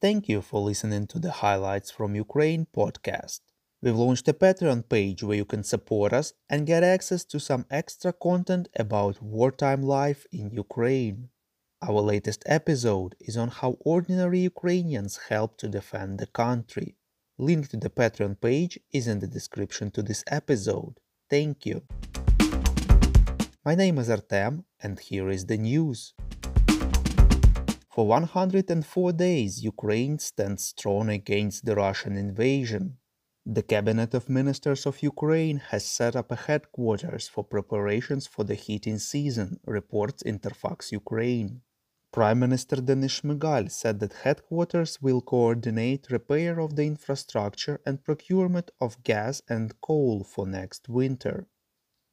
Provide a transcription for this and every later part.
Thank you for listening to the Highlights from Ukraine podcast. We've launched a Patreon page where you can support us and get access to some extra content about wartime life in Ukraine. Our latest episode is on how ordinary Ukrainians help to defend the country. Link to the Patreon page is in the description to this episode. Thank you. My name is Artem, and here is the news. For 104 days, Ukraine stands strong against the Russian invasion. The Cabinet of Ministers of Ukraine has set up a headquarters for preparations for the heating season, reports Interfax Ukraine. Prime Minister Denis Shmyhal said that headquarters will coordinate repair of the infrastructure and procurement of gas and coal for next winter.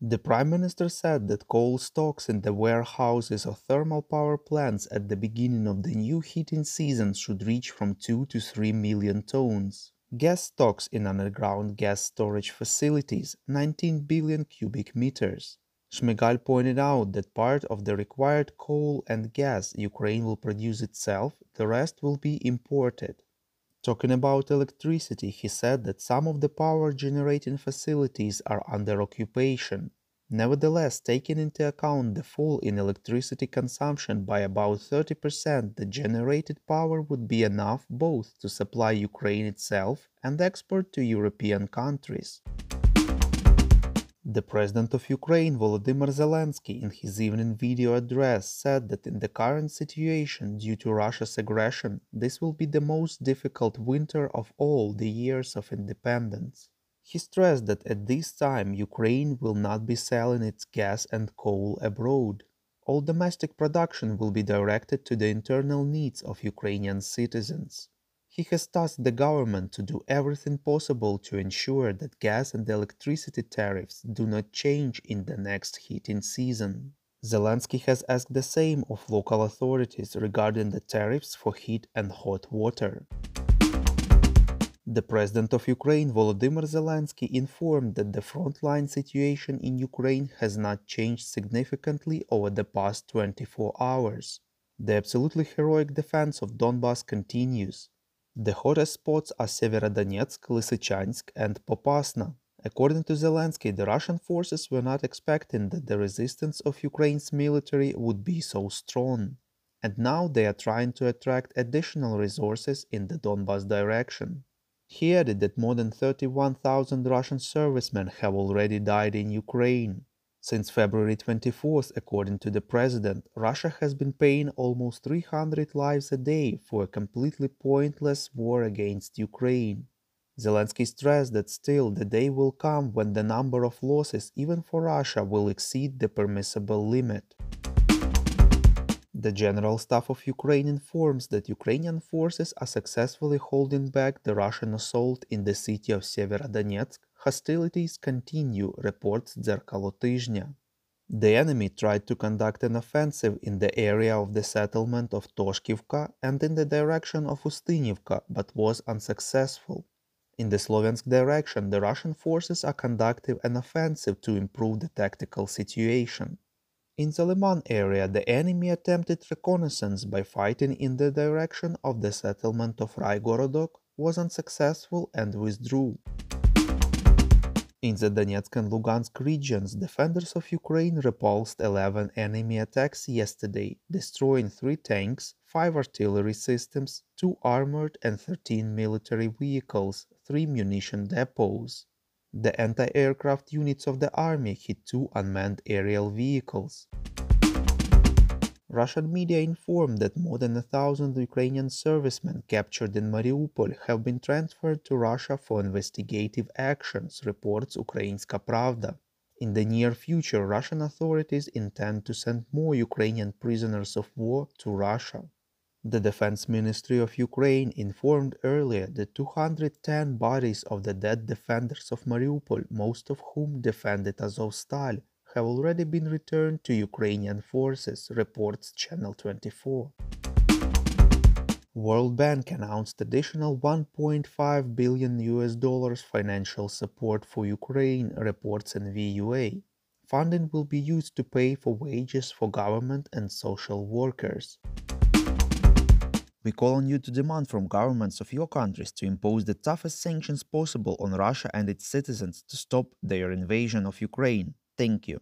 The Prime Minister said that coal stocks in the warehouses of thermal power plants at the beginning of the new heating season should reach from 2 to 3 million tons. Gas stocks in underground gas storage facilities 19 billion cubic meters. Shmyhal pointed out that part of the required coal and gas Ukraine will produce itself, the rest will be imported. Talking about electricity, he said that some of the power generating facilities are under occupation. Nevertheless, taking into account the fall in electricity consumption by about 30%, the generated power would be enough both to supply Ukraine itself and export to European countries. The President of Ukraine, Volodymyr Zelensky, in his evening video address, said that in the current situation, due to Russia's aggression, this will be the most difficult winter of all the years of independence. He stressed that at this time Ukraine will not be selling its gas and coal abroad. All domestic production will be directed to the internal needs of Ukrainian citizens. He has tasked the government to do everything possible to ensure that gas and electricity tariffs do not change in the next heating season. Zelensky has asked the same of local authorities regarding the tariffs for heat and hot water. The President of Ukraine, Volodymyr Zelensky, informed that the frontline situation in Ukraine has not changed significantly over the past 24 hours. The absolutely heroic defense of Donbass continues. The hottest spots are Severodonetsk, Lysychansk, and Popasna. According to Zelensky, the Russian forces were not expecting that the resistance of Ukraine's military would be so strong, and now they are trying to attract additional resources in the Donbas direction. He added that more than 31,000 Russian servicemen have already died in Ukraine. Since February 24th, according to the president, Russia has been paying almost 300 lives a day for a completely pointless war against Ukraine. Zelensky stressed that still the day will come when the number of losses, even for Russia, will exceed the permissible limit. The General Staff of Ukraine informs that Ukrainian forces are successfully holding back the Russian assault in the city of Severodonetsk. Hostilities continue, reports Dzerkalo The enemy tried to conduct an offensive in the area of the settlement of Toshkivka and in the direction of Ustinivka, but was unsuccessful. In the Sloviansk direction, the Russian forces are conducting an offensive to improve the tactical situation. In the Liman area, the enemy attempted reconnaissance by fighting in the direction of the settlement of Raigorodok, was unsuccessful and withdrew. In the Donetsk and Lugansk regions, defenders of Ukraine repulsed 11 enemy attacks yesterday, destroying 3 tanks, 5 artillery systems, 2 armored and 13 military vehicles, 3 munition depots. The anti-aircraft units of the army hit 2 unmanned aerial vehicles. Russian media informed that more than a thousand Ukrainian servicemen captured in Mariupol have been transferred to Russia for investigative actions, reports Ukrainska Pravda. In the near future, Russian authorities intend to send more Ukrainian prisoners of war to Russia. The Defense Ministry of Ukraine informed earlier that 210 bodies of the dead defenders of Mariupol, most of whom defended Azovstal, have already been returned to Ukrainian forces, reports Channel 24. World Bank announced additional 1.5 billion US dollars financial support for Ukraine, reports NVUA. Funding will be used to pay for wages for government and social workers. We call on you to demand from governments of your countries to impose the toughest sanctions possible on Russia and its citizens to stop their invasion of Ukraine. Thank you.